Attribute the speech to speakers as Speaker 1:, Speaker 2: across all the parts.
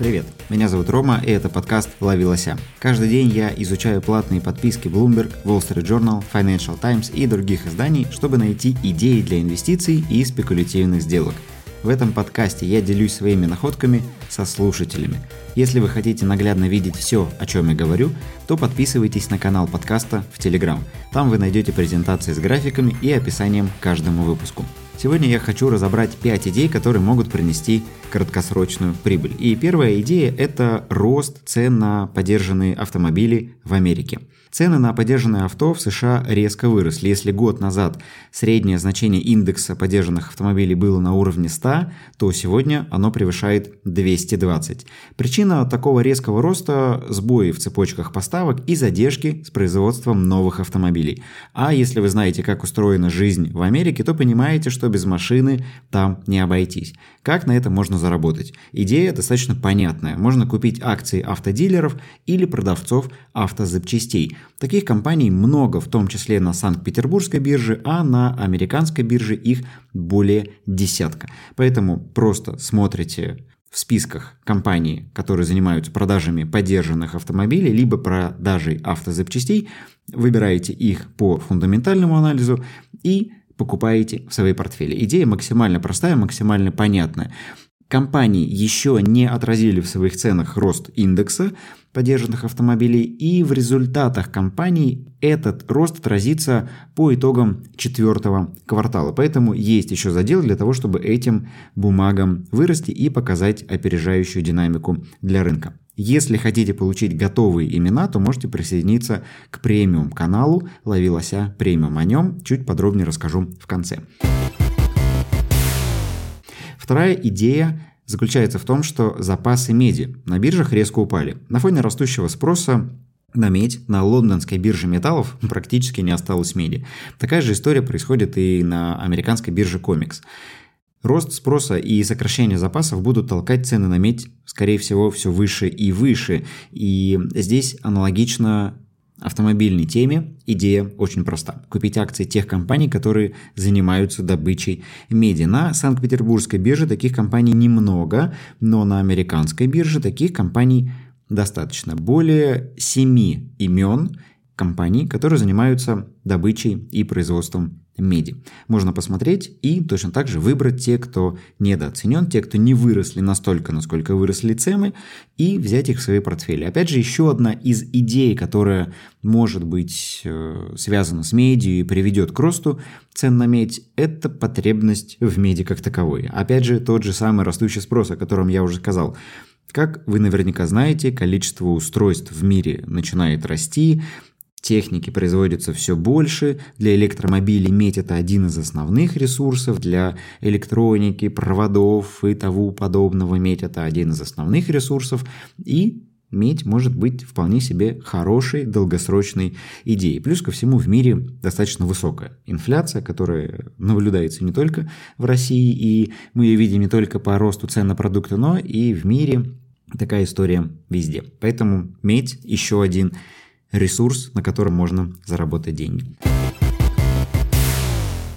Speaker 1: Привет, меня зовут Рома, и это подкаст «Лови лося». Каждый день я изучаю платные подписки Bloomberg, Wall Street Journal, Financial Times и других изданий, чтобы найти идеи для инвестиций и спекулятивных сделок. В этом подкасте я делюсь своими находками со слушателями. Если вы хотите наглядно видеть все, о чем я говорю, то подписывайтесь на канал подкаста в Telegram. Там вы найдете презентации с графиками и описанием каждому выпуску. Сегодня я хочу разобрать 5 идей, которые могут принести краткосрочную прибыль. И первая идея – это рост цен на поддержанные автомобили в Америке. Цены на поддержанные авто в США резко выросли. Если год назад среднее значение индекса поддержанных автомобилей было на уровне 100, то сегодня оно превышает 220. Причина такого резкого роста – сбои в цепочках поставок и задержки с производством новых автомобилей. А если вы знаете, как устроена жизнь в Америке, то понимаете, что без машины там не обойтись. Как на это можно заработать? Идея достаточно понятная. Можно купить акции автодилеров или продавцов автозапчастей. Таких компаний много, в том числе на Санкт-Петербургской бирже, а на американской бирже их более десятка. Поэтому просто смотрите в списках компаний, которые занимаются продажами поддержанных автомобилей, либо продажей автозапчастей, выбираете их по фундаментальному анализу и покупаете в свои портфели. Идея максимально простая, максимально понятная. Компании еще не отразили в своих ценах рост индекса поддержанных автомобилей, и в результатах компаний этот рост отразится по итогам четвертого квартала. Поэтому есть еще задел для того, чтобы этим бумагам вырасти и показать опережающую динамику для рынка. Если хотите получить готовые имена, то можете присоединиться к премиум каналу «Лови премиум». О нем чуть подробнее расскажу в конце. Вторая идея заключается в том, что запасы меди на биржах резко упали. На фоне растущего спроса на медь на лондонской бирже металлов практически не осталось меди. Такая же история происходит и на американской бирже Комикс. Рост спроса и сокращение запасов будут толкать цены на медь, скорее всего, все выше и выше. И здесь аналогично автомобильной теме идея очень проста. Купить акции тех компаний, которые занимаются добычей меди. На Санкт-Петербургской бирже таких компаний немного, но на американской бирже таких компаний достаточно. Более семи имен компаний, которые занимаются добычей и производством меди. Можно посмотреть и точно так же выбрать те, кто недооценен, те, кто не выросли настолько, насколько выросли цены, и взять их в свои портфели. Опять же, еще одна из идей, которая может быть э, связана с медией и приведет к росту цен на медь, это потребность в меди как таковой. Опять же, тот же самый растущий спрос, о котором я уже сказал. Как вы наверняка знаете, количество устройств в мире начинает расти, Техники производится все больше, для электромобилей медь это один из основных ресурсов, для электроники, проводов и того подобного медь это один из основных ресурсов, и медь может быть вполне себе хорошей долгосрочной идеей. Плюс ко всему в мире достаточно высокая инфляция, которая наблюдается не только в России, и мы ее видим не только по росту цен на продукты, но и в мире такая история везде. Поэтому медь еще один ресурс, на котором можно заработать деньги.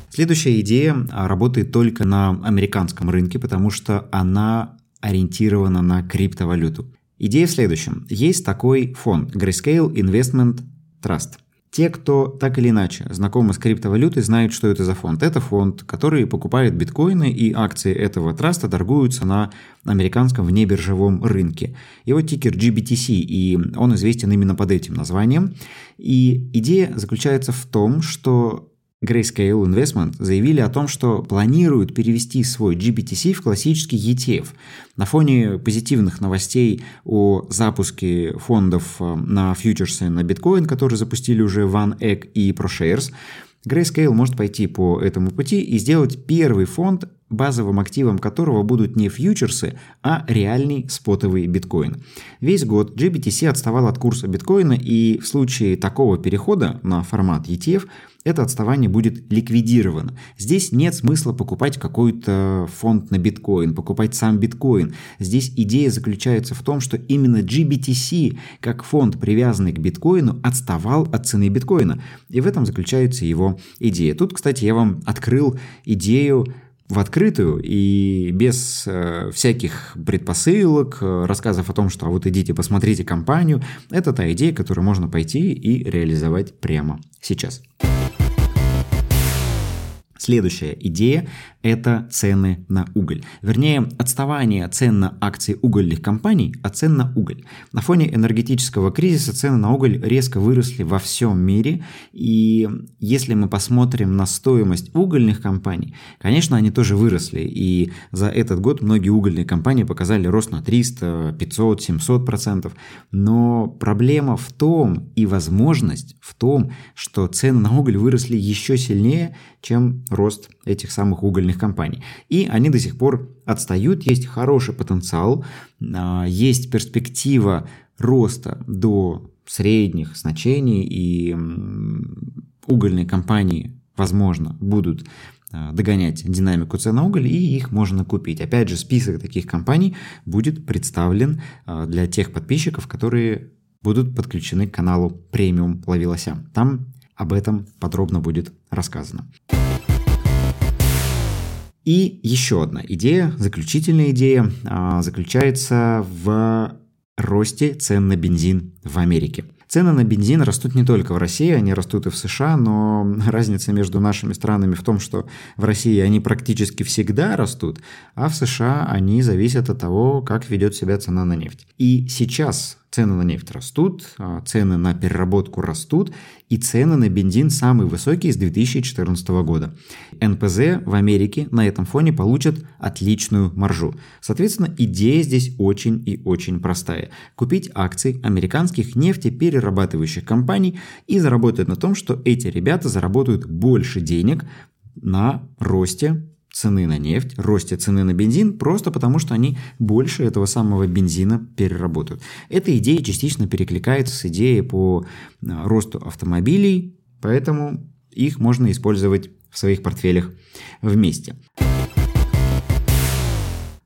Speaker 1: Следующая идея а, работает только на американском рынке, потому что она ориентирована на криптовалюту. Идея в следующем. Есть такой фонд Grayscale Investment Trust. Те, кто так или иначе знакомы с криптовалютой, знают, что это за фонд. Это фонд, который покупает биткоины, и акции этого траста торгуются на американском внебиржевом рынке. Его тикер GBTC, и он известен именно под этим названием. И идея заключается в том, что Grayscale Investment заявили о том, что планируют перевести свой GBTC в классический ETF. На фоне позитивных новостей о запуске фондов э, на фьючерсы на биткоин, которые запустили уже OneEgg и ProShares, Grayscale может пойти по этому пути и сделать первый фонд, базовым активом которого будут не фьючерсы, а реальный спотовый биткоин. Весь год GBTC отставал от курса биткоина, и в случае такого перехода на формат ETF это отставание будет ликвидировано. Здесь нет смысла покупать какой-то фонд на биткоин, покупать сам биткоин. Здесь идея заключается в том, что именно GBTC, как фонд, привязанный к биткоину, отставал от цены биткоина. И в этом заключается его идея. Тут, кстати, я вам открыл идею в открытую и без э, всяких предпосылок, э, рассказов о том, что а вот идите посмотрите компанию, это та идея, которую можно пойти и реализовать прямо сейчас. Следующая идея – это цены на уголь. Вернее, отставание цен на акции угольных компаний от цен на уголь. На фоне энергетического кризиса цены на уголь резко выросли во всем мире. И если мы посмотрим на стоимость угольных компаний, конечно, они тоже выросли. И за этот год многие угольные компании показали рост на 300, 500, 700 процентов. Но проблема в том и возможность в том, что цены на уголь выросли еще сильнее, чем рост этих самых угольных компаний. И они до сих пор отстают, есть хороший потенциал, а, есть перспектива роста до средних значений, и угольные компании, возможно, будут а, догонять динамику цен на уголь, и их можно купить. Опять же, список таких компаний будет представлен а, для тех подписчиков, которые будут подключены к каналу премиум Ловилося. Там об этом подробно будет рассказано. И еще одна идея, заключительная идея, а, заключается в росте цен на бензин в Америке. Цены на бензин растут не только в России, они растут и в США, но разница между нашими странами в том, что в России они практически всегда растут, а в США они зависят от того, как ведет себя цена на нефть. И сейчас Цены на нефть растут, а цены на переработку растут, и цены на бензин самые высокие с 2014 года. НПЗ в Америке на этом фоне получат отличную маржу. Соответственно, идея здесь очень и очень простая. Купить акции американских нефтеперерабатывающих компаний и заработать на том, что эти ребята заработают больше денег на росте цены на нефть, росте цены на бензин, просто потому что они больше этого самого бензина переработают. Эта идея частично перекликается с идеей по а, росту автомобилей, поэтому их можно использовать в своих портфелях вместе.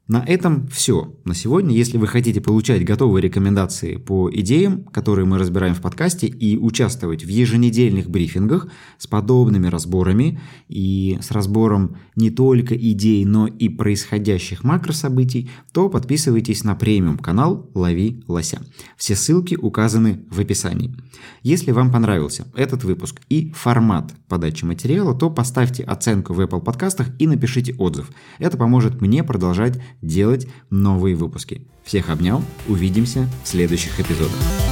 Speaker 1: На этом все на сегодня. Если вы хотите получать готовые рекомендации по идеям, которые мы разбираем в подкасте, и участвовать в еженедельных брифингах с подобными разборами и с разбором не только идей, но и происходящих макрособытий, то подписывайтесь на премиум-канал «Лови лося». Все ссылки указаны в описании. Если вам понравился этот выпуск и формат подачи материала, то поставьте оценку в Apple подкастах и напишите отзыв. Это поможет мне продолжать делать новые выпуски. Всех обнял, увидимся в следующих эпизодах.